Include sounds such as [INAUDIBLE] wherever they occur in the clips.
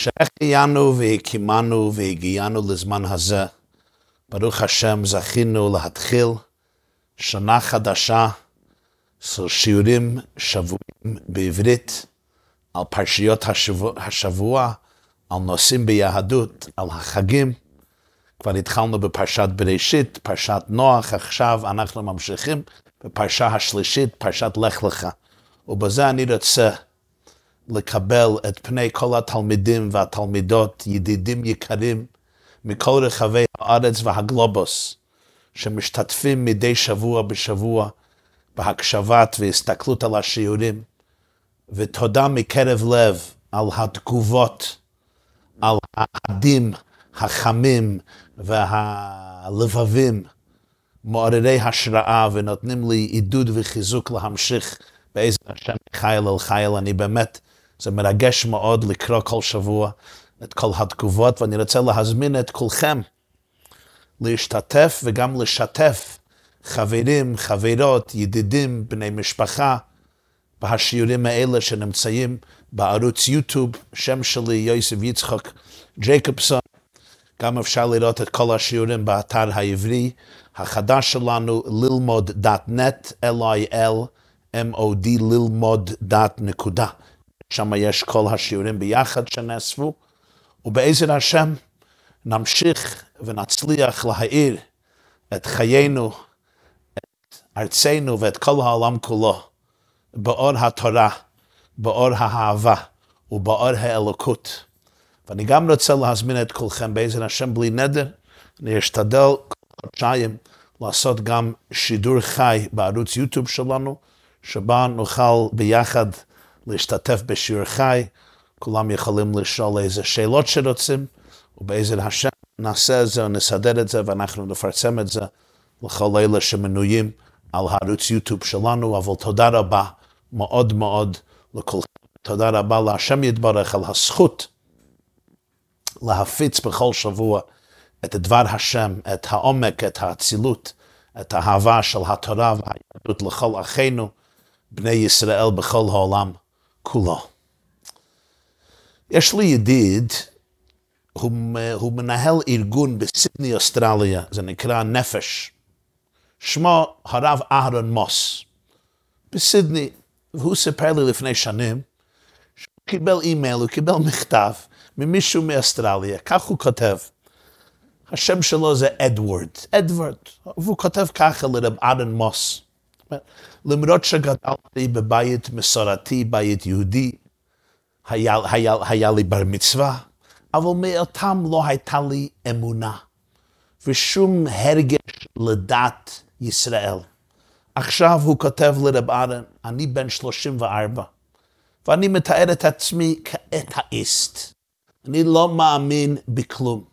שהחיינו והקימנו והגיענו לזמן הזה. ברוך השם זכינו להתחיל שנה חדשה של שיעורים שבועים בעברית על פרשיות השבוע, השבוע, על נושאים ביהדות, על החגים. כבר התחלנו בפרשת בראשית, פרשת נוח, עכשיו אנחנו ממשיכים בפרשה השלישית, פרשת לך לך. ובזה אני רוצה לקבל את פני כל התלמידים והתלמידות, ידידים יקרים, מכל רחבי הארץ והגלובוס, שמשתתפים מדי שבוע בשבוע בהקשבת והסתכלות על השיעורים, ותודה מקרב לב על התגובות, על העדים החמים והלבבים, מעוררי השראה ונותנים לי עידוד וחיזוק להמשיך באיזה השם חייל אל חייל. אני באמת, זה מרגש מאוד לקרוא כל שבוע את כל התגובות, ואני רוצה להזמין את כולכם להשתתף וגם לשתף חברים, חברות, ידידים, בני משפחה, בשיעורים האלה שנמצאים בערוץ יוטיוב, שם שלי יוסף יצחק ג'ייקובסון. גם אפשר לראות את כל השיעורים באתר העברי החדש שלנו, ללמוד.net, L-I-L-M-O-D, ללמוד.נקודה. שם יש כל השיעורים ביחד שנאספו, ובעזר השם נמשיך ונצליח להאיר את חיינו, את ארצנו ואת כל העולם כולו באור התורה, באור האהבה ובאור האלוקות. ואני גם רוצה להזמין את כולכם בעזר השם בלי נדר, אני אשתדל כל חודשיים לעשות גם שידור חי בערוץ יוטיוב שלנו, שבה נוכל ביחד להשתתף בשיעור חי, כולם יכולים לשאול איזה שאלות שרוצים, ובעזר השם נעשה את זה, נסדר את זה, ואנחנו נפרסם את זה לכל אלה שמנויים על הערוץ יוטיוב שלנו, אבל תודה רבה מאוד מאוד לכולכם. תודה רבה להשם יתברך על הזכות להפיץ בכל שבוע את דבר השם, את העומק, את האצילות, את האהבה של התורה והיהדות לכל אחינו, בני ישראל בכל העולם כולו. יש לי ידיד, הוא, הוא מנהל ארגון בסידני, אוסטרליה, זה נקרא נפש. שמו הרב אהרון מוס. בסידני, והוא סיפר לי לפני שנים, שהוא קיבל אימייל, הוא קיבל מכתב ממישהו מאוסטרליה, כך הוא כותב. השם שלו זה אדוורד, אדוורד, והוא כותב ככה לרב אהרון מוס. למרות שגדלתי בבית מסורתי, בית יהודי, היה, היה, היה לי בר מצווה, אבל מאותם לא הייתה לי אמונה ושום הרגש לדת ישראל. עכשיו הוא כותב לרב ארן, אני בן 34, ואני מתאר את עצמי כאתאיסט. אני לא מאמין בכלום.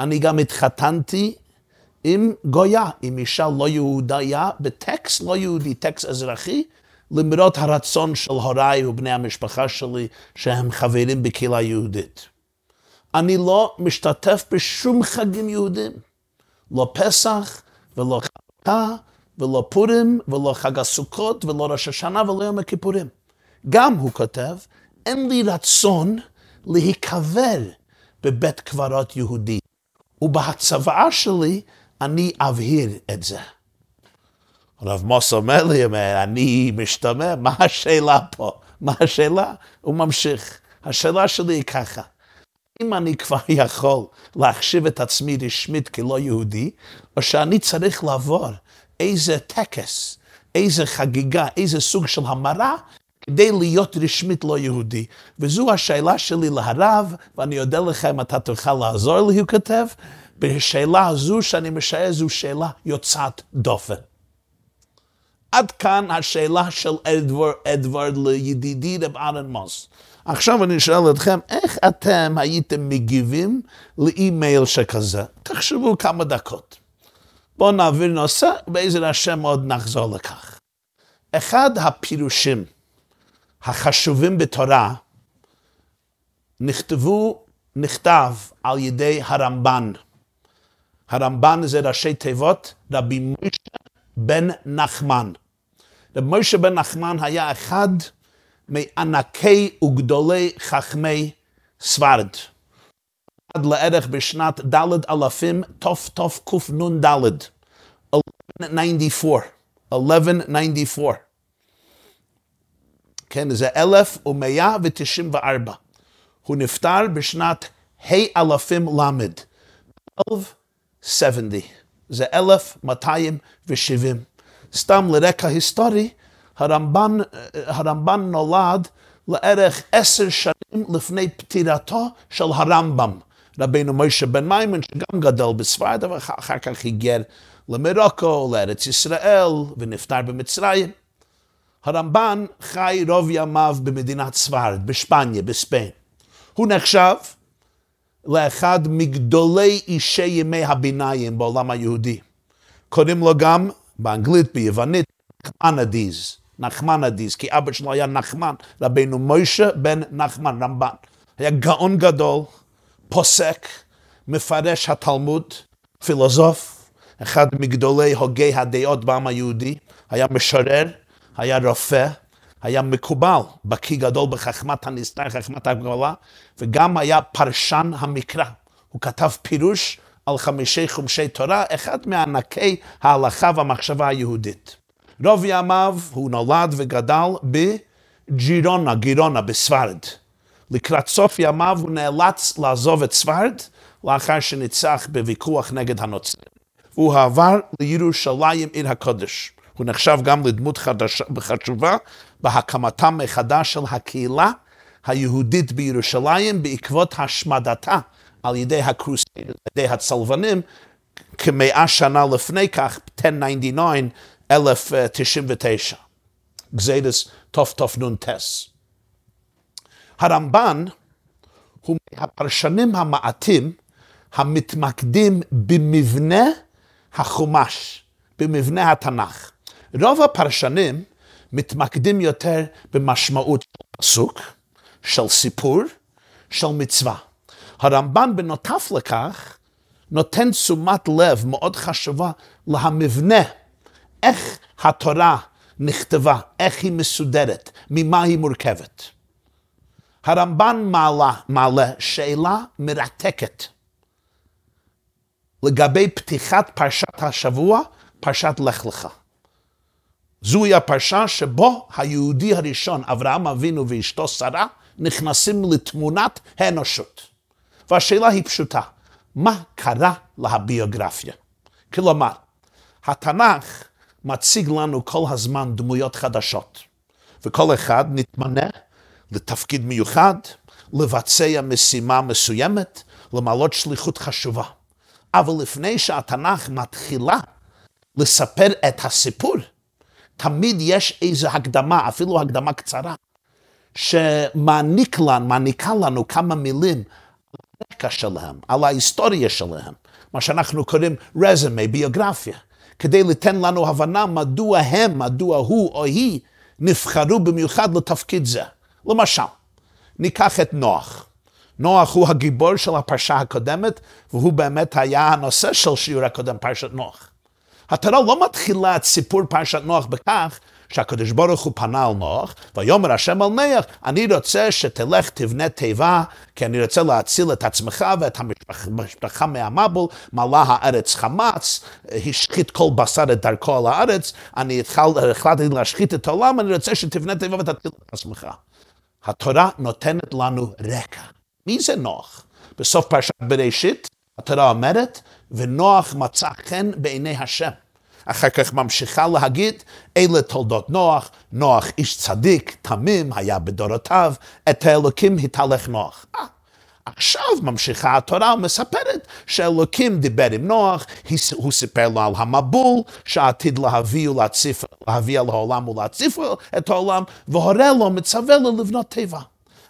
אני גם התחתנתי עם גויה, עם אישה לא יהודיה, בטקסט לא יהודי, טקסט אזרחי, למרות הרצון של הוריי ובני המשפחה שלי שהם חברים בקהילה יהודית. אני לא משתתף בשום חגים יהודים, לא פסח ולא חגה ולא פורים ולא חג הסוכות ולא ראש השנה ולא יום הכיפורים. גם, הוא כותב, אין לי רצון להיקבר בבית קברות יהודי, ובהצוואה שלי אני אבהיר את זה. הרב מוס אומר לי, אני משתמע, מה השאלה פה? מה השאלה? הוא ממשיך. השאלה שלי היא ככה, אם אני כבר יכול להחשיב את עצמי רשמית כלא יהודי, או שאני צריך לעבור איזה טקס, איזה חגיגה, איזה סוג של המרה, כדי להיות רשמית לא יהודי. וזו השאלה שלי להרב, ואני אודה לך אם אתה תוכל לעזור לי, הוא כותב, בשאלה הזו שאני משער זו שאלה יוצאת דופן. עד כאן השאלה של אדוורד, אדוורד לידידי רב ארן מוס. עכשיו אני שואל אתכם, איך אתם הייתם מגיבים לאימייל שכזה? תחשבו כמה דקות. בואו נעביר נושא, בעזר השם עוד נחזור לכך. אחד הפירושים החשובים בתורה נכתבו, נכתב על ידי הרמב"ן. הרמב"ן זה ראשי תיבות רבי משה בן נחמן. רבי משה בן נחמן היה אחד מענקי וגדולי חכמי סברד. עד לערך בשנת ד' אלפים תתקנ"ד, 1194, 1194. כן, זה 1194. הוא נפטר בשנת ה' אלפים ל', 12 70. זה 1270. סתם לרקע היסטורי, הרמב"ן, הרמב"ן נולד לערך עשר שנים לפני פטירתו של הרמב"ם, רבינו מוישה בן מימון, שגם גדל בספרד, אבל אחר כך היגר למרוקו, לארץ ישראל, ונפטר במצרים. הרמב"ן חי רוב ימיו במדינת ספרד, בשפניה, בספיין. הוא נחשב לאחד מגדולי אישי ימי הביניים בעולם היהודי. קוראים לו גם, באנגלית, ביוונית, נחמנדיז. נחמנדיז, כי אבא שלו היה נחמן, רבינו מוישה בן נחמן רמב"ן. היה גאון גדול, פוסק, מפרש התלמוד, פילוסוף, אחד מגדולי הוגי הדעות בעם היהודי, היה משורר, היה רופא, היה מקובל, בקיא גדול בחכמת הנסתר, חכמת הגדולה, וגם היה פרשן המקרא. הוא כתב פירוש על חמישי חומשי תורה, אחד מענקי ההלכה והמחשבה היהודית. רוב ימיו הוא נולד וגדל בג'ירונה, גירונה, בספרד. לקראת סוף ימיו הוא נאלץ לעזוב את ספרד לאחר שניצח בוויכוח נגד הנוצרים. הוא עבר לירושלים עיר הקודש. הוא נחשב גם לדמות חדשה וחשובה בהקמתה מחדש של הקהילה היהודית בירושלים בעקבות השמדתה על ידי הקרוסים, על ידי הצלבנים, כמאה שנה לפני כך, 1099, 1099. גזיידס תתנ"ס. הרמב"ן הוא מהפרשנים המעטים המתמקדים במבנה החומש, במבנה התנ"ך. רוב הפרשנים מתמקדים יותר במשמעות של פסוק, של סיפור, של מצווה. הרמב"ן בנותף לכך נותן תשומת לב מאוד חשובה למבנה, איך התורה נכתבה, איך היא מסודרת, ממה היא מורכבת. הרמב"ן מעלה, מעלה שאלה מרתקת לגבי פתיחת פרשת השבוע, פרשת לך לך. זוהי הפרשה שבו היהודי הראשון, אברהם אבינו ואשתו שרה, נכנסים לתמונת האנושות. והשאלה היא פשוטה, מה קרה להביוגרפיה? כלומר, התנ"ך מציג לנו כל הזמן דמויות חדשות, וכל אחד נתמנה לתפקיד מיוחד, לבצע משימה מסוימת, למעלות שליחות חשובה. אבל לפני שהתנ"ך מתחילה לספר את הסיפור, תמיד יש איזו הקדמה, אפילו הקדמה קצרה, שמעניק לנו, מעניקה לנו כמה מילים על הרקע שלהם, על ההיסטוריה שלהם, מה שאנחנו קוראים רזומה, ביוגרפיה, כדי ליתן לנו הבנה מדוע הם, מדוע הוא או היא נבחרו במיוחד לתפקיד זה. למשל, ניקח את נוח. נוח הוא הגיבור של הפרשה הקודמת, והוא באמת היה הנושא של שיעור הקודם, פרשת נוח. התורה לא מתחילה את סיפור פרשת נוח בכך שהקדוש ברוך הוא פנה על נוח, ויאמר השם על נח, אני רוצה שתלך תבנה תיבה, כי אני רוצה להציל את עצמך ואת המשפחה מהמבול, מלאה הארץ חמץ, השחית כל בשר את דרכו על הארץ, אני החלטתי להשחית את העולם, אני רוצה שתבנה תיבה ותציל את עצמך. התורה נותנת לנו רקע. מי זה נוח? בסוף פרשת בראשית, התורה אומרת, ונוח מצא חן בעיני השם. אחר כך ממשיכה להגיד, אלה תולדות נוח, נוח איש צדיק, תמים, היה בדורותיו, את האלוקים התהלך נוח. אה, עכשיו ממשיכה התורה ומספרת שאלוקים דיבר עם נוח, הוא סיפר לו על המבול שעתיד להביא, ולהציף, להביא על העולם ולהציף את העולם, והורה לו, מצווה לו לבנות תיבה.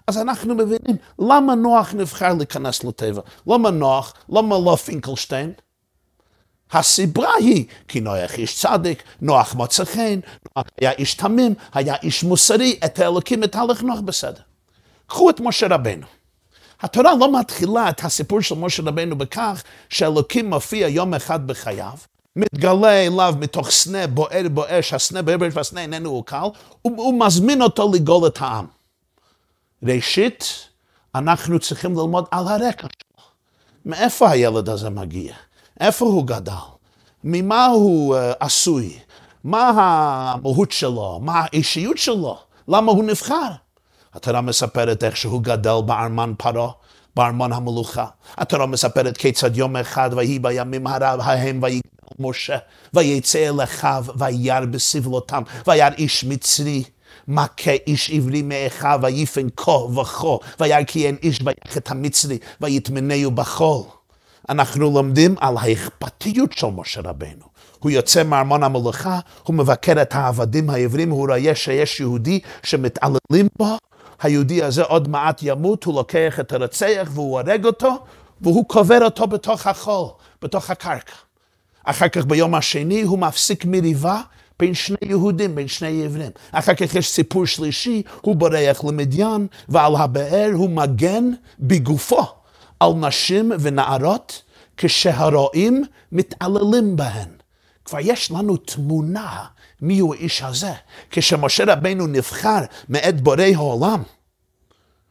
אז אנחנו מבינים למה נוח נבחר להיכנס לטבע. למה נוח? למה לא פינקלשטיין? הסיבה היא כי נוח איש צדיק, נוח מוצא חן, היה איש תמים, היה איש מוסרי, את האלוקים מתהלך נוח בסדר. קחו את משה רבנו. התורה לא מתחילה את הסיפור של משה רבנו בכך שאלוקים מופיע יום אחד בחייו, מתגלה אליו מתוך סנה בוער באש, הסנה בוער באש והסנה איננו קל, הוא מזמין אותו לגאול את העם. ראשית, אנחנו צריכים ללמוד על הרקע שלו. מאיפה הילד הזה מגיע? איפה הוא גדל? ממה הוא uh, עשוי? מה המהות שלו? מה האישיות שלו? למה הוא נבחר? התורה מספרת איך שהוא גדל בארמן פרעה, בארמון המלוכה. התורה מספרת כיצד יום אחד ויהי בימים הרב ההם ויגדל משה, ויצא אל אחיו וירא בסבלותם, וירא איש מצרי. מכה איש עברי מאחיו, ויפן כה וכה, אין איש ויח את המצרי, ויטמנהו בחול. אנחנו לומדים על האכפתיות של משה רבנו. הוא יוצא מארמון המלוכה, הוא מבקר את העבדים העברים, הוא רואה שיש יהודי שמתעללים בו, היהודי הזה עוד מעט ימות, הוא לוקח את הרצח והוא הורג אותו, והוא קובר אותו בתוך החול, בתוך הקרקע. אחר כך ביום השני הוא מפסיק מריבה בין שני יהודים, בין שני עברים. אחר כך יש סיפור שלישי, הוא בורח למדיין, ועל הבאר הוא מגן בגופו על נשים ונערות, כשהרועים מתעללים בהן. כבר יש לנו תמונה מיהו האיש הזה. כשמשה רבנו נבחר מאת בורא העולם,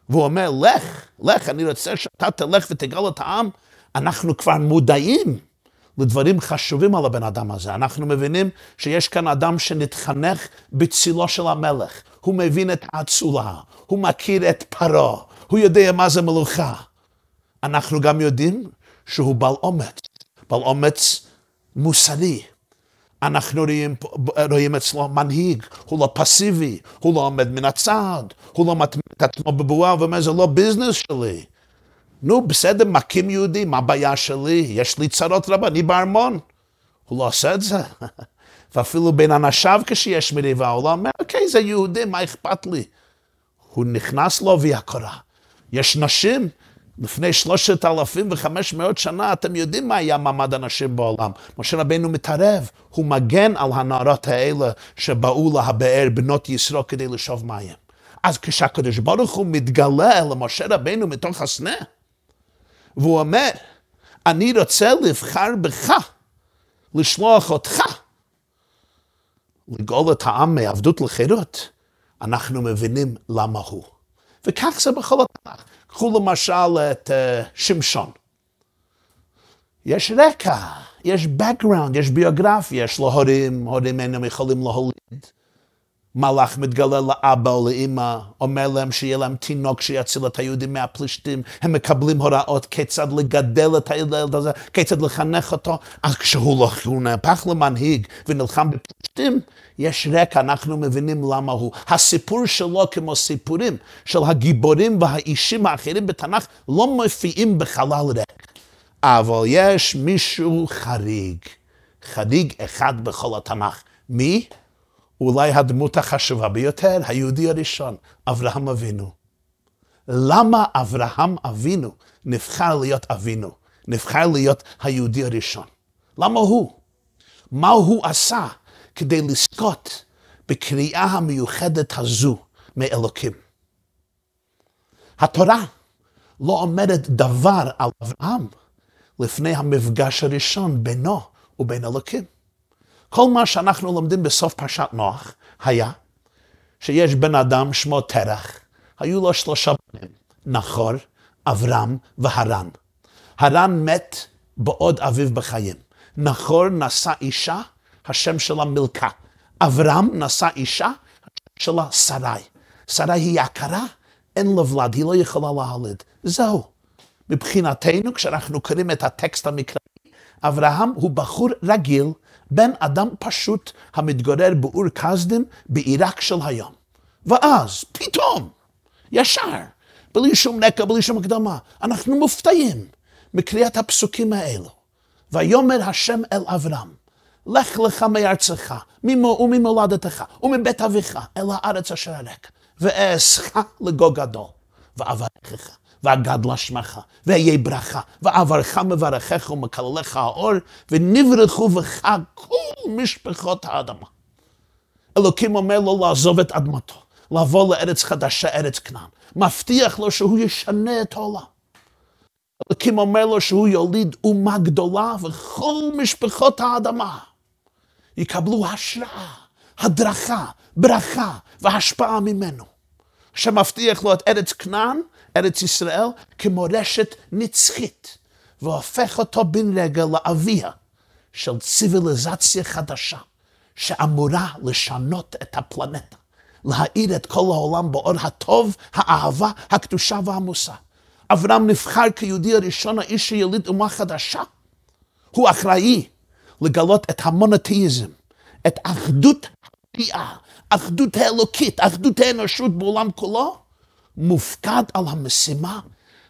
והוא אומר, לך, לך, אני רוצה שאתה תלך ותגל את העם, אנחנו כבר מודעים לדברים חשובים על הבן אדם הזה. אנחנו מבינים שיש כאן אדם שנתחנך בצילו של המלך. הוא מבין את האצולה, הוא מכיר את פרעה, הוא יודע מה זה מלוכה. אנחנו גם יודעים שהוא בעל אומץ, בעל אומץ מוסרי. אנחנו רואים, רואים אצלו מנהיג, הוא לא פסיבי, הוא לא עומד מן הצד, הוא לא מטמיע את עצמו בבועה ואומר, זה לא ביזנס שלי. נו, בסדר, מכים יהודי, מה הבעיה שלי? יש לי צרות רבה, אני בארמון. הוא לא עושה את זה. [LAUGHS] ואפילו בין אנשיו כשיש מריבה, הוא לא אומר, אוקיי, זה יהודי, מה אכפת לי? הוא נכנס לעובי הקורה. יש נשים לפני שלושת אלפים וחמש מאות שנה, אתם יודעים מה היה מעמד הנשים בעולם. משה רבנו מתערב, הוא מגן על הנערות האלה שבאו להבאר בנות ישרו כדי לשאוב מים. אז כשהקדוש ברוך הוא מתגלה אל משה רבנו מתוך הסנה, והוא אומר, אני רוצה לבחר בך, לשלוח אותך, לגאול את העם מעבדות לחירות, אנחנו מבינים למה הוא. וכך זה בכל התנ"ך. קחו למשל את uh, שמשון. יש רקע, יש background, יש ביוגרפיה, יש לו הורים, הורים אינם יכולים להוליד. מלאך מתגלה לאבא או לאמא, אומר להם שיהיה להם תינוק שיציל את היהודים מהפלישתים, הם מקבלים הוראות כיצד לגדל את הילד הזה, כיצד לחנך אותו, אז כשהוא לא, הוא נהפך למנהיג ונלחם בפלישתים, יש רקע, אנחנו מבינים למה הוא. הסיפור שלו כמו סיפורים של הגיבורים והאישים האחרים בתנ"ך לא מופיעים בחלל ריק. אבל יש מישהו חריג, חריג אחד בכל התנ"ך. מי? אולי הדמות החשובה ביותר, היהודי הראשון, אברהם אבינו. למה אברהם אבינו נבחר להיות אבינו? נבחר להיות היהודי הראשון. למה הוא? מה הוא עשה כדי לזכות בקריאה המיוחדת הזו מאלוקים? התורה לא אומרת דבר על אברהם לפני המפגש הראשון בינו ובין אלוקים. כל מה שאנחנו לומדים בסוף פרשת נוח היה שיש בן אדם שמו תרח, היו לו שלושה בנים, נחור, אברהם והרן. הרן מת בעוד אביו בחיים. נחור נשא אישה, השם שלה מילכה. אברהם נשא אישה, השם שלה שרי. שרי היא יקרה, אין לה ולד, היא לא יכולה להוליד. זהו. מבחינתנו, כשאנחנו קוראים את הטקסט המקראי, אברהם הוא בחור רגיל, בן אדם פשוט המתגורר באור כסדים בעיראק של היום. ואז, פתאום, ישר, בלי שום נקע, בלי שום הקדמה, אנחנו מופתעים מקריאת הפסוקים האלו. ויאמר השם אל אברהם, לך לך מארצך, ממו וממולדתך, ומבית אביך, אל הארץ אשר הרק, ואעשך לגו גדול, ואברכך. ואגדלה שמך, ואהיה ברכה, ועברך מברכך ומקללך האור, ונברכו בך כל משפחות האדמה. אלוקים אומר לו לעזוב את אדמתו, לבוא לארץ חדשה, ארץ כנען. מבטיח לו שהוא ישנה את העולם. אלוקים אומר לו שהוא יוליד אומה גדולה, וכל משפחות האדמה יקבלו השראה, הדרכה, ברכה והשפעה ממנו. שמבטיח לו את ארץ כנען, ארץ ישראל כמורשת נצחית, והופך אותו בן רגע לאביה של ציוויליזציה חדשה, שאמורה לשנות את הפלנטה, להאיר את כל העולם באור הטוב, האהבה, הקדושה והמוסר. אברהם נבחר כיהודי הראשון, האיש שיליד אומה חדשה. הוא אחראי לגלות את המונותאיזם, את אחדות הבריאה, אחדות האלוקית, אחדות האנושות בעולם כולו, מופקד על המשימה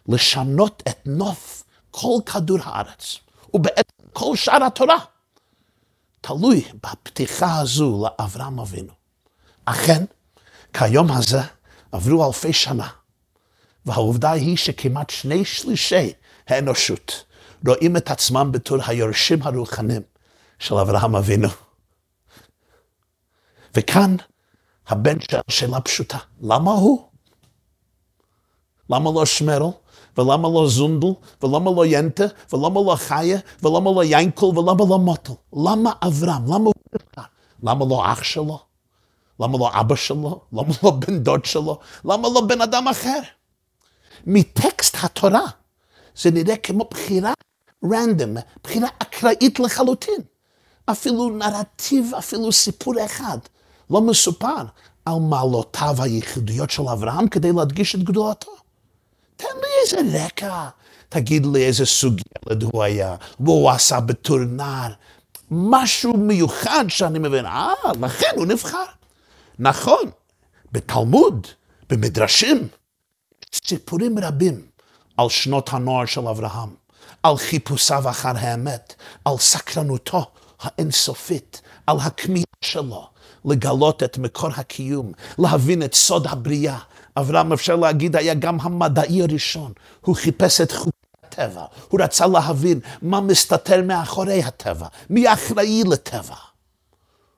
לשנות את נוף כל כדור הארץ, ובעצם כל שאר התורה. תלוי בפתיחה הזו לאברהם אבינו. אכן, כיום הזה עברו אלפי שנה, והעובדה היא שכמעט שני שלישי האנושות רואים את עצמם בתור היורשים הרוחניים של אברהם אבינו. וכאן הבן שאלה פשוטה, למה הוא? למה לא שמרל? ולמה לא זונדל? ולמה לא ינטה? ולמה לא חיה? ולמה לא ינקל? ולמה לא מוטל? למה אברהם? למה הוא נבחר? למה לא אח שלו? למה לא אבא שלו? למה לא בן דוד שלו? למה לא בן אדם אחר? מטקסט התורה זה נראה כמו בחירה רנדום, בחירה אקראית לחלוטין. אפילו נרטיב, אפילו סיפור אחד לא מסופר על מעלותיו הייחודיות של אברהם כדי להדגיש את גדולתו. תן לי איזה רקע, תגיד לי איזה סוג ילד הוא היה, והוא עשה בתור נער. משהו מיוחד שאני מבין, אה, לכן הוא נבחר. נכון, בתלמוד, במדרשים, סיפורים רבים על שנות הנוער של אברהם, על חיפושיו אחר האמת, על סקרנותו האינסופית, על הכמיהה שלו לגלות את מקור הקיום, להבין את סוד הבריאה. אברהם, אפשר להגיד, היה גם המדעי הראשון. הוא חיפש את חוקי הטבע, הוא רצה להבין מה מסתתר מאחורי הטבע, מי אחראי לטבע.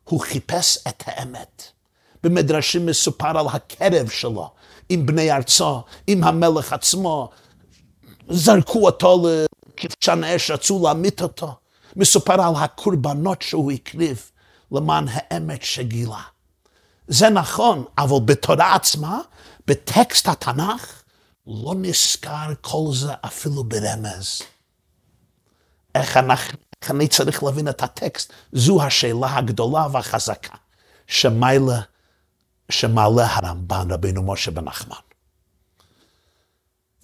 הוא חיפש את האמת. במדרשים מסופר על הקרב שלו עם בני ארצו, עם המלך עצמו. זרקו אותו לכבשן אש, רצו להמית אותו. מסופר על הקורבנות שהוא הקריב למען האמת שגילה. זה נכון, אבל בתורה עצמה, בטקסט התנ"ך, לא נזכר כל זה אפילו ברמז. איך, אנחנו, איך אני צריך להבין את הטקסט? זו השאלה הגדולה והחזקה שמעלה, שמעלה הרמב"ן, רבינו משה בן נחמן.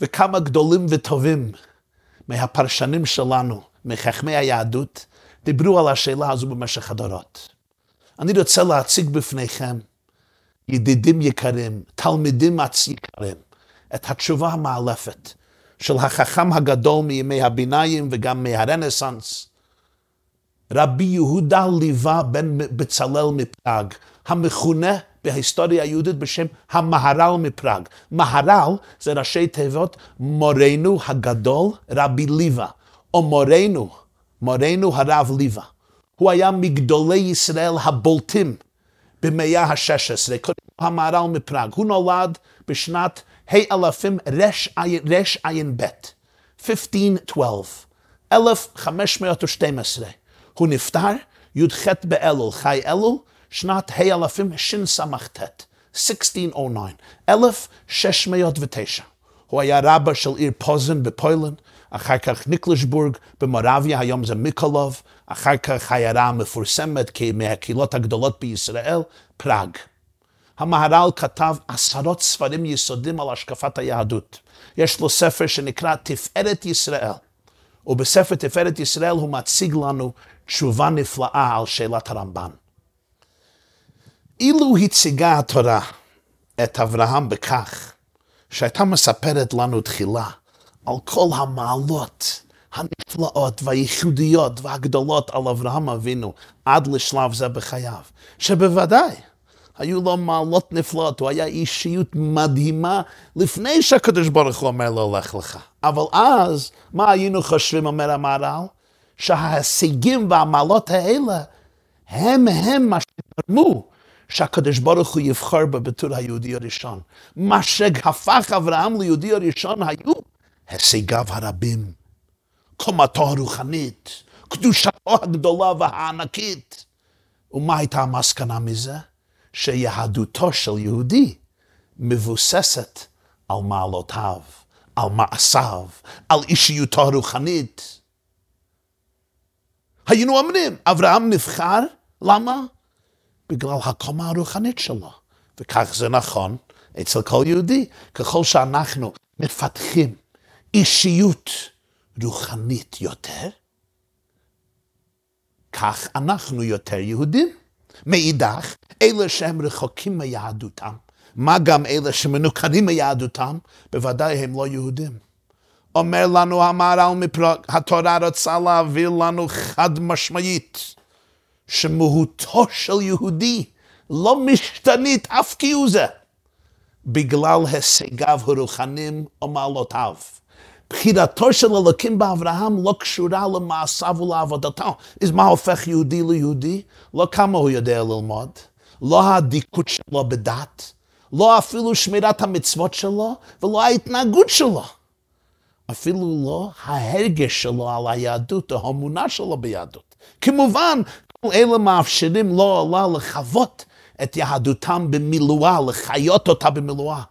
וכמה גדולים וטובים מהפרשנים שלנו, מחכמי היהדות, דיברו על השאלה הזו במשך הדורות. אני רוצה להציג בפניכם, ידידים יקרים, תלמידים יקרים, את התשובה המאלפת של החכם הגדול מימי הביניים וגם מהרנסאנס, רבי יהודה ליווה בן בצלאל מפראג, המכונה בהיסטוריה היהודית בשם המהר"ל מפראג. מהר"ל זה ראשי תיבות מורנו הגדול רבי ליבה, או מורנו, מורנו הרב ליבה. הוא היה מגדולי ישראל הבולטים במאה ה-16, קוראים המהר"ל מפראג. הוא נולד בשנת האלפים רע"ב, 1512, 1512. הוא נפטר י"ח באלול, חי אלול, שנת ה' אלפים שס"ט, 1609, 1609. הוא היה רבה של עיר פוזן ב Poland, אחר כך ניקלשבורג במורביה, היום זה מיקולוב, אחר כך עיירה מפורסמת מהקהילות הגדולות בישראל, פראג. המהר"ל כתב עשרות ספרים יסודים על השקפת היהדות. יש לו ספר שנקרא תפארת ישראל, ובספר תפארת ישראל הוא מציג לנו תשובה נפלאה על שאלת הרמב"ן. אילו הציגה התורה את אברהם בכך שהייתה מספרת לנו תחילה על כל המעלות הנפלאות והייחודיות והגדולות על אברהם אבינו עד לשלב זה בחייו, שבוודאי היו לו מעלות נפלאות, הוא היה אישיות מדהימה לפני שהקדוש ברוך הוא אומר לו, לך לך. אבל אז, מה היינו חושבים, אומר המהר"ל? שההישגים והמעלות האלה הם הם מה שתרמו שהקדוש ברוך הוא יבחר בתור היהודי הראשון. מה שהפך אברהם ליהודי הראשון היו הישגיו הרבים, קומתו הרוחנית, קדושתו הגדולה והענקית. ומה הייתה המסקנה מזה? שיהדותו של יהודי מבוססת על מעלותיו. על מעשיו, על אישיותו הרוחנית. היינו אומרים, אברהם נבחר, למה? בגלל הקומה הרוחנית שלו. וכך זה נכון אצל כל יהודי. ככל שאנחנו מפתחים אישיות רוחנית יותר, כך אנחנו יותר יהודים. מאידך, אלה שהם רחוקים מיהדותם, מה גם אלה שמנוכרים מיהדותם, בוודאי הם לא יהודים. אומר לנו המהר"ל מפראג, התורה רוצה להעביר לנו חד משמעית, שמהותו של יהודי לא משתנית אף כהוא זה, בגלל הישגיו הרוחניים ומעלותיו. בחירתו של אלוקים באברהם לא קשורה למעשיו ולעבודתו. אז מה הופך יהודי ליהודי? לא כמה הוא יודע ללמוד, לא הדיקות שלו בדת, לא אפילו שמירת המצוות שלו, ולא ההתנהגות שלו. אפילו לא ההרגש שלו על היהדות, או האמונה שלו ביהדות. כמובן, כל אלה מאפשרים לו או לה לחוות את יהדותם במילואה, לחיות אותה במילואה.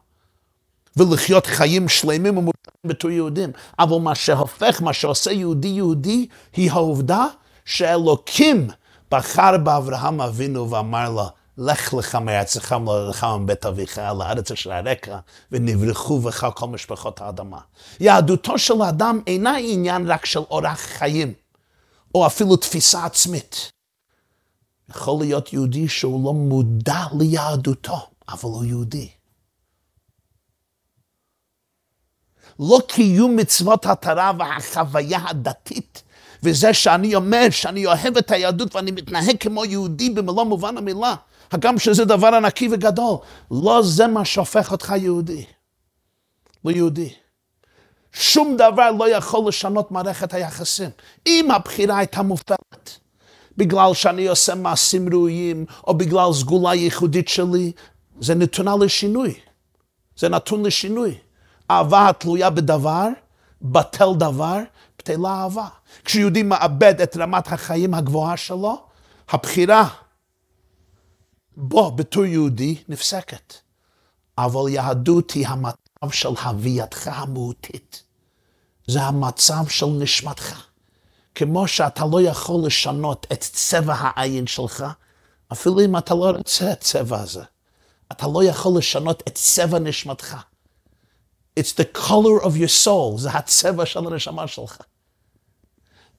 ולחיות חיים שלמים ומותרים בתור יהודים. אבל מה שהופך, מה שעושה יהודי יהודי, היא העובדה שאלוקים בחר באברהם אבינו ואמר לו, לך לך מארצך ולך מבית אביך אל הארץ אשר הרקע, ונברחו בך כל משפחות האדמה. יהדותו של האדם אינה עניין רק של אורח חיים, או אפילו תפיסה עצמית. יכול להיות יהודי שהוא לא מודע ליהדותו, אבל הוא יהודי. לא קיום מצוות התרה והחוויה הדתית, וזה שאני אומר שאני אוהב את היהדות ואני מתנהג כמו יהודי במלוא מובן המילה, הגם שזה דבר ענקי וגדול, לא זה מה שהופך אותך יהודי. לא יהודי. שום דבר לא יכול לשנות מערכת היחסים. אם הבחירה הייתה מופעלת, בגלל שאני עושה מעשים ראויים, או בגלל סגולה ייחודית שלי, זה נתונה לשינוי. זה נתון לשינוי. אהבה התלויה בדבר, בטל דבר, בטלה אהבה. כשיהודי מאבד את רמת החיים הגבוהה שלו, הבחירה בו בתור יהודי נפסקת. אבל יהדות היא המצב של הווייתך המהותית. זה המצב של נשמתך. כמו שאתה לא יכול לשנות את צבע העין שלך, אפילו אם אתה לא רוצה את צבע הזה. אתה לא יכול לשנות את צבע נשמתך. It's the color of your soul, זה הצבע של הנשמה שלך.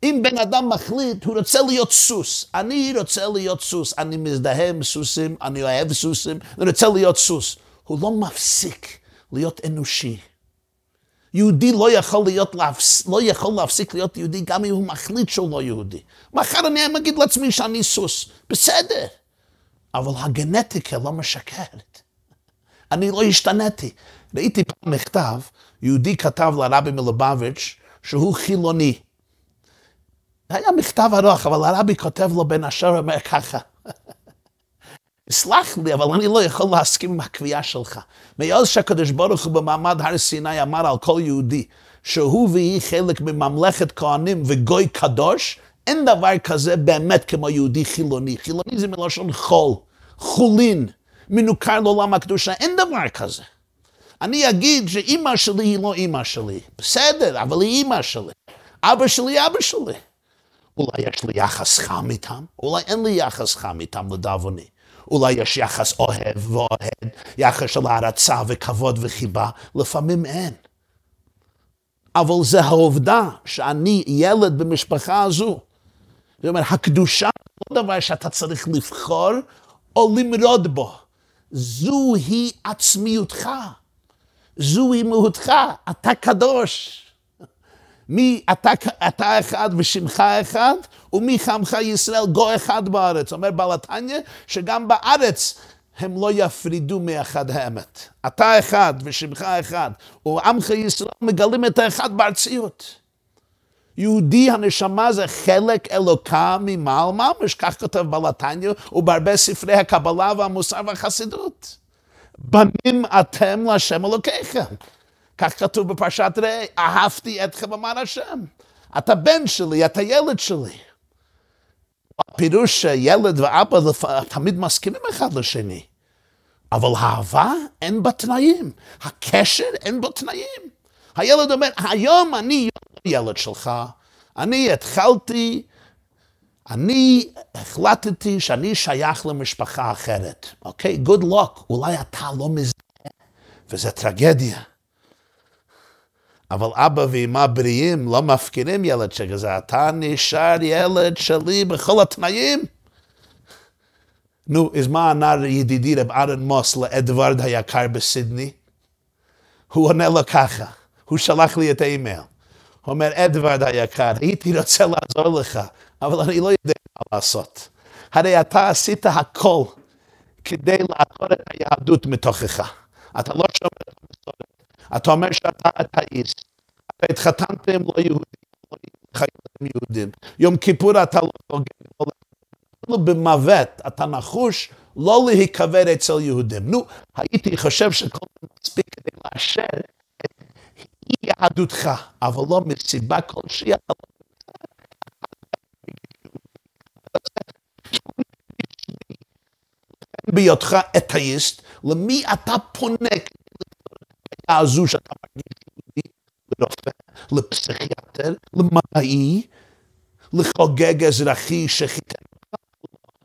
אם בן אדם מחליט, הוא רוצה להיות סוס. אני רוצה להיות סוס. אני מזדהה עם סוסים, אני אוהב סוסים, אני רוצה להיות סוס. הוא לא מפסיק להיות אנושי. יהודי לא יכול, להיות, לא יכול להפסיק להיות יהודי גם אם הוא מחליט שהוא לא יהודי. מחר אני אגיד לעצמי שאני סוס. בסדר. אבל הגנטיקה לא משקרת. אני לא השתניתי. ראיתי פעם מכתב, יהודי כתב לרבי מלובביץ' שהוא חילוני. היה מכתב ארוך, אבל הרבי כותב לו בין השאר, אומר ככה, סלח לי, אבל אני לא יכול להסכים עם הקביעה שלך. מאז שהקדוש ברוך הוא במעמד הר סיני אמר על כל יהודי, שהוא והיא חלק מממלכת כהנים וגוי קדוש, אין דבר כזה באמת כמו יהודי חילוני. חילוני זה מלשון חול, חולין, מנוכר לעולם הקדושה, אין דבר כזה. אני אגיד שאימא שלי היא לא אימא שלי. בסדר, אבל היא אימא שלי. אבא שלי, אבא שלי. אולי יש לי יחס חם איתם, אולי אין לי יחס חם איתם לדאבוני. אולי יש יחס אוהב ואוהד, יחס של הערצה וכבוד וחיבה, לפעמים אין. אבל זה העובדה שאני ילד במשפחה הזו. זאת אומרת, הקדושה לא דבר שאתה צריך לבחור או למרוד בו. זוהי עצמיותך. זוהי מהותך, אתה קדוש. מי אתה, אתה אחד ושמך אחד, ומי חמך ישראל גו אחד בארץ. אומר בעל התניא שגם בארץ הם לא יפרידו מאחד האמת. אתה אחד ושמך אחד, ועמך ישראל מגלים את האחד בארציות. יהודי הנשמה זה חלק אלוקה ממעל ממש, כך כותב בעל התניא, ובהרבה ספרי הקבלה והמוסר והחסידות. בנים אתם להשם אלוקיכם. כך כתוב בפרשת ראה, אהבתי אתכם אמר השם. אתה בן שלי, אתה ילד שלי. הפירוש שילד ואבא תמיד מסכימים אחד לשני. אבל האהבה אין בה תנאים. הקשר אין בו תנאים. הילד אומר, היום אני ילד שלך, אני התחלתי, אני החלטתי שאני שייך למשפחה אחרת. אוקיי? Okay? Good luck. אולי אתה לא מזדהה, וזה טרגדיה. אבל אבא ואמא בריאים לא מפקירים ילד שכזה, אתה נשאר ילד שלי בכל התנאים. נו, אז מה ענה ידידי רב ארן מוס לאדוארד היקר בסידני? הוא עונה לו ככה, הוא שלח לי את האימייל. הוא אומר, אדוארד היקר, הייתי רוצה לעזור לך, אבל אני לא יודע מה לעשות. הרי אתה עשית הכל כדי לעקור את היהדות מתוכך. אתה לא שומר את המסורת. אתה אומר שאתה אתאיסט. אתה התחתנת עם לא יהודים, לא חיים יהודים. יום כיפור אתה לא בוגר. אפילו במוות אתה נחוש לא להיקבר אצל יהודים. נו, הייתי חושב שכל זה מספיק כדי לאשר את אי יהדותך, אבל לא מסיבה כלשהי אתה לא... בהיותך אתאיסט, למי אתה פונה הזו שאתה מרגיש יהודי, לרופא, לפסיכיאטר, למדעי, לחוגג אזרחי שחיתן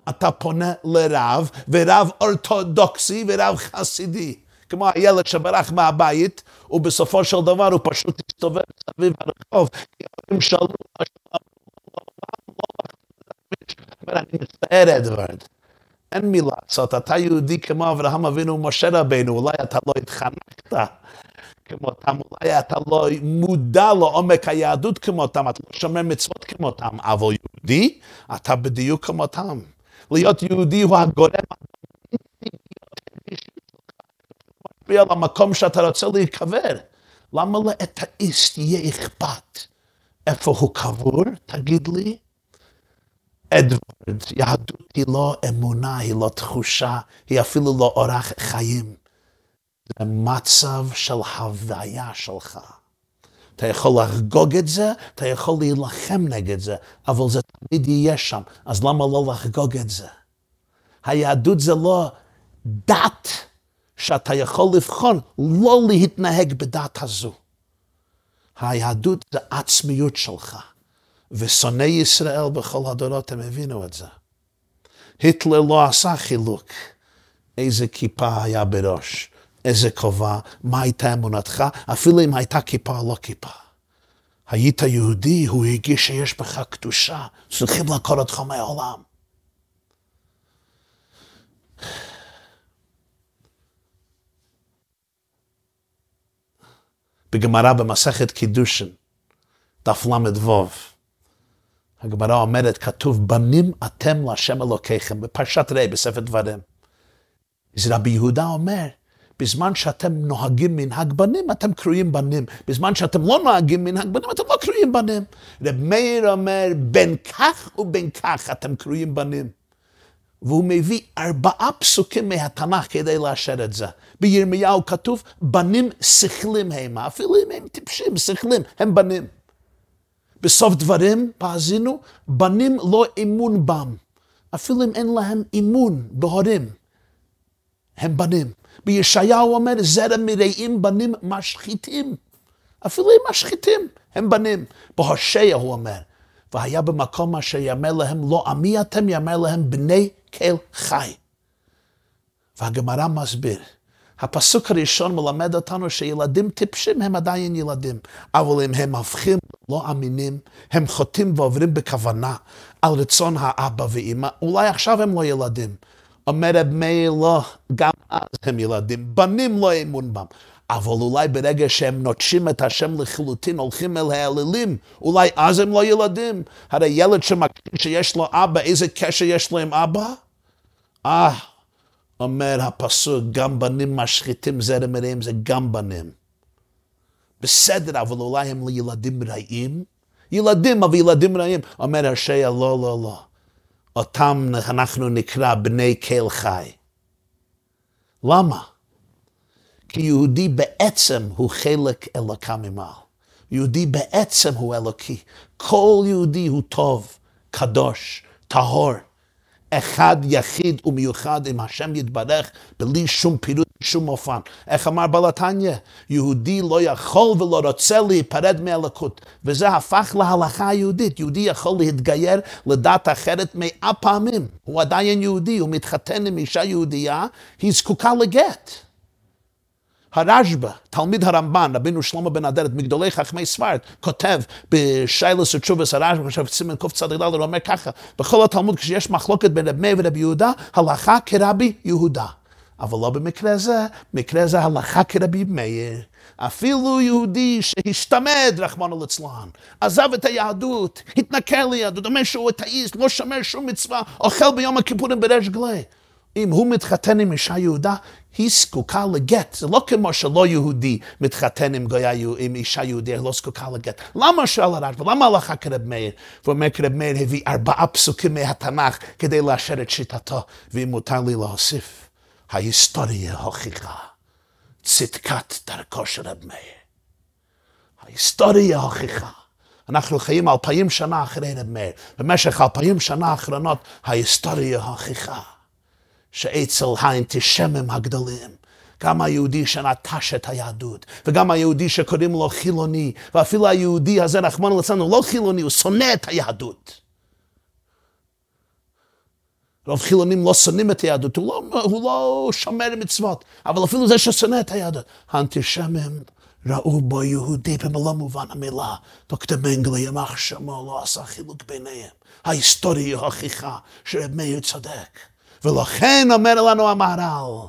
אתה פונה לרב, ורב אורתודוקסי ורב חסידי. כמו הילד שברח מהבית, ובסופו של דבר הוא פשוט הסתובב סביב הרחוב, כי ההורים שאלו אני מצטער אדוארד. אין מי לעשות, אתה יהודי כמו אברהם אבינו ומשה רבינו, אולי אתה לא התחנכת כמותם, אולי אתה לא מודע לעומק היהדות כמותם, אתה לא שומר מצוות כמותם, אבל יהודי, אתה בדיוק כמותם. להיות יהודי הוא הגורם משפיע על המקום שאתה רוצה להיקבר. למה לאתאיסט יהיה אכפת איפה הוא קבור, תגיד לי? אדוורד, יהדות היא לא אמונה, היא לא תחושה, היא אפילו לא אורח חיים. זה מצב של הוויה שלך. אתה יכול לחגוג את זה, אתה יכול להילחם נגד זה, אבל זה תמיד יהיה שם, אז למה לא לחגוג את זה? היהדות זה לא דת שאתה יכול לבחון לא להתנהג בדת הזו. היהדות זה עצמיות שלך, ושונאי ישראל בכל הדורות הם הבינו את זה. היטלר לא עשה חילוק איזה כיפה היה בראש. איזה כובע, מה הייתה אמונתך, אפילו אם הייתה כיפה או לא כיפה. היית יהודי, הוא הרגיש שיש בך קדושה, צריכים לעקור אותך מהעולם. בגמרא במסכת קידושין, דף ל"ו, הגמרא אומרת, כתוב, בנים אתם להשם אלוקיכם, בפרשת ראה, בספר דברים. אז רבי יהודה אומר, בזמן שאתם נוהגים מנהג בנים, אתם קרויים בנים. בזמן שאתם לא נוהגים מנהג בנים, אתם לא קרויים בנים. רב מאיר אומר, בין כך ובין כך אתם קרויים בנים. והוא מביא ארבעה פסוקים מהתנ"ך כדי לאשר את זה. בירמיהו כתוב, בנים שכלים המה, אפילו אם הם טיפשים, שכלים, הם בנים. בסוף דברים, פאזינו, בנים לא אמון בם. אפילו אם אין להם אמון בהורים, הם בנים. בישעיהו אומר, זרם מרעים בנים משחיתים. אפילו הם משחיתים, הם בנים. בהושע הוא אומר, והיה במקום אשר יאמר להם, לא עמי אתם, יאמר להם, בני כל חי. והגמרא מסביר, הפסוק הראשון מלמד אותנו שילדים טיפשים הם עדיין ילדים, אבל אם הם הופכים לא אמינים, הם חוטאים ועוברים בכוונה על רצון האבא ואימא, אולי עכשיו הם לא ילדים. אומר רב מאיר לא, גם אז הם ילדים, בנים לא אמון בם. אבל אולי ברגע שהם נוטשים את השם לחלוטין, הולכים אל האלילים, אולי אז הם לא ילדים. הרי ילד שמקטין שיש לו אבא, איזה קשר יש לו עם אבא? אה, אומר הפסוק, גם בנים משחיתים זרם מרעים, זה גם בנים. בסדר, אבל אולי הם לילדים רעים? ילדים, אבל ילדים רעים. אומר הושע, לא, לא, לא. אותם אנחנו נקרא בני קהל חי. למה? כי יהודי בעצם הוא חלק אלוקה ממעל. יהודי בעצם הוא אלוקי. כל יהודי הוא טוב, קדוש, טהור, אחד יחיד ומיוחד עם השם יתברך, בלי שום פירוט בשום אופן. איך אמר בלתניא? יהודי לא יכול ולא רוצה להיפרד מהלקות, וזה הפך להלכה היהודית. יהודי יכול להתגייר לדת אחרת מאה פעמים. הוא עדיין יהודי, הוא מתחתן עם אישה יהודייה, היא זקוקה לגט. הרשב"א, תלמיד הרמב"ן, רבינו שלמה בן אדרת, מגדולי חכמי ספרד, כותב בשיילוס ותשובס הרשב"א, עכשיו סימן קצ"ד, הוא אומר ככה, בכל התלמוד כשיש מחלוקת בין רבי מאיר ורבי יהודה, הלכה כרבי יהודה. אבל לא במקרה זה, במקרה זה הלכה כרבי מאיר. אפילו יהודי שהשתמד, רחמנא ליצלן, עזב את היהדות, התנכר ליהדות, אומר שהוא אתאיסט, לא שומר שום מצווה, אוכל ביום הכיפורים בריש גלי. אם הוא מתחתן עם אישה יהודה, היא זקוקה לגט. זה לא כמו שלא יהודי מתחתן עם, גויה, עם אישה יהודיה, לא זקוקה לגט. למה שואל הרשב"א? למה הלכה כרב מאיר? ואומר כרב מאיר הביא ארבעה פסוקים מהתנ"ך כדי לאשר את שיטתו. ואם מותר לי להוסיף, ההיסטוריה הוכיחה צדקת דרכו של רב מאיר. ההיסטוריה הוכיחה. אנחנו חיים אלפיים שנה אחרי רב מאיר. במשך אלפיים שנה האחרונות ההיסטוריה הוכיחה. שאצל האנטישמים הגדולים, גם היהודי שנטש את היהדות, וגם היהודי שקוראים לו חילוני, ואפילו היהודי הזה, רחמנא ליצלן, הוא לא חילוני, הוא שונא את היהדות. רוב חילונים לא שונאים את היהדות, הוא לא, הוא לא שומר מצוות, אבל אפילו זה ששונא את היהדות. האנטישמים ראו בו יהודי במלוא מובן המילה. דוקטור מנגלי, יימח שמו, לא עשה חילוק ביניהם. ההיסטוריה הוכיחה שרב מאיר צודק. ולכן אומר לנו המהר"ל,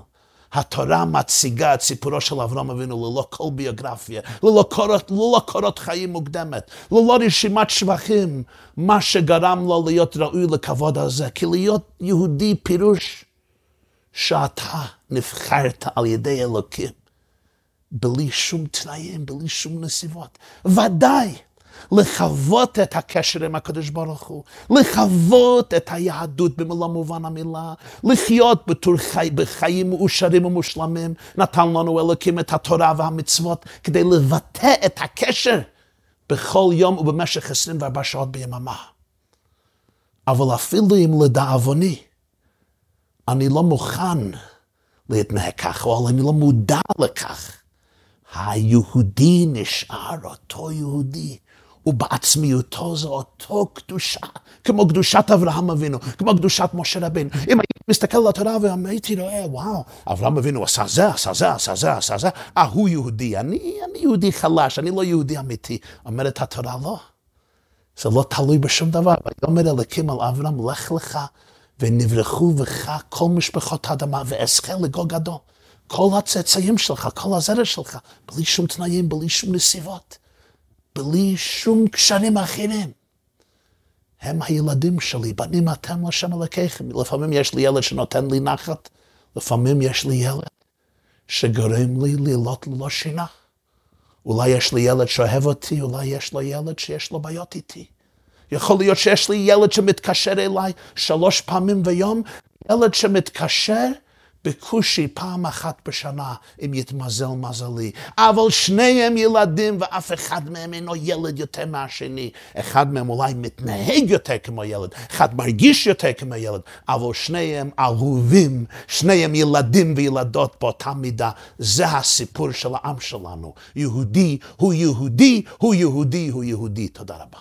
התורה מציגה את סיפורו של אברהם אבינו ללא כל ביוגרפיה, ללא קורות, ללא קורות חיים מוקדמת, ללא רשימת שבחים, מה שגרם לו להיות ראוי לכבוד הזה. כי להיות יהודי פירוש שאתה נבחרת על ידי אלוקים, בלי שום תנאים, בלי שום נסיבות. ודאי. לחוות את הקשר עם הקדוש ברוך הוא, לחוות את היהדות במלוא מובן המילה, לחיות בתור חי, בחיים מאושרים ומושלמים, נתן לנו אלוקים את התורה והמצוות כדי לבטא את הקשר בכל יום ובמשך 24 שעות ביממה. אבל אפילו אם לדאבוני, אני לא מוכן להתנהג כך, או אני לא מודע לכך. היהודי נשאר אותו יהודי, ובעצמיותו זו אותו קדושה, כמו קדושת אברהם אבינו, כמו קדושת משה רבינו. אם הייתי מסתכל על התורה והייתי רואה, וואו, אברהם אבינו עשה זה, עשה זה, עשה זה, עשה זה, אה, הוא יהודי, אני, אני יהודי חלש, אני לא יהודי אמיתי. אומרת התורה, לא. זה לא תלוי בשום דבר. ויאמר אלוקים על אברהם, לך לך ונברחו בך כל משפחות האדמה, ואזכה לגוג גדול. כל הצאצאים שלך, כל הזרע שלך, בלי שום תנאים, בלי שום נסיבות. בלי שום קשרים אחרים. הם הילדים שלי, בנים אתם לשם אלוקיכם. לפעמים יש לי ילד שנותן לי נחת, לפעמים יש לי ילד שגורם לי לילות ללא שינה. אולי יש לי ילד שאוהב אותי, אולי יש לו ילד שיש לו בעיות איתי. יכול להיות שיש לי ילד שמתקשר אליי שלוש פעמים ביום, ילד שמתקשר בכושי פעם אחת בשנה, אם יתמזל מזלי. אבל שניהם ילדים ואף אחד מהם אינו ילד יותר מהשני. אחד מהם אולי מתנהג יותר כמו ילד, אחד מרגיש יותר כמו ילד, אבל שניהם אהובים, שניהם ילדים וילדות באותה מידה. זה הסיפור של העם שלנו. יהודי הוא יהודי, הוא יהודי הוא יהודי. תודה רבה.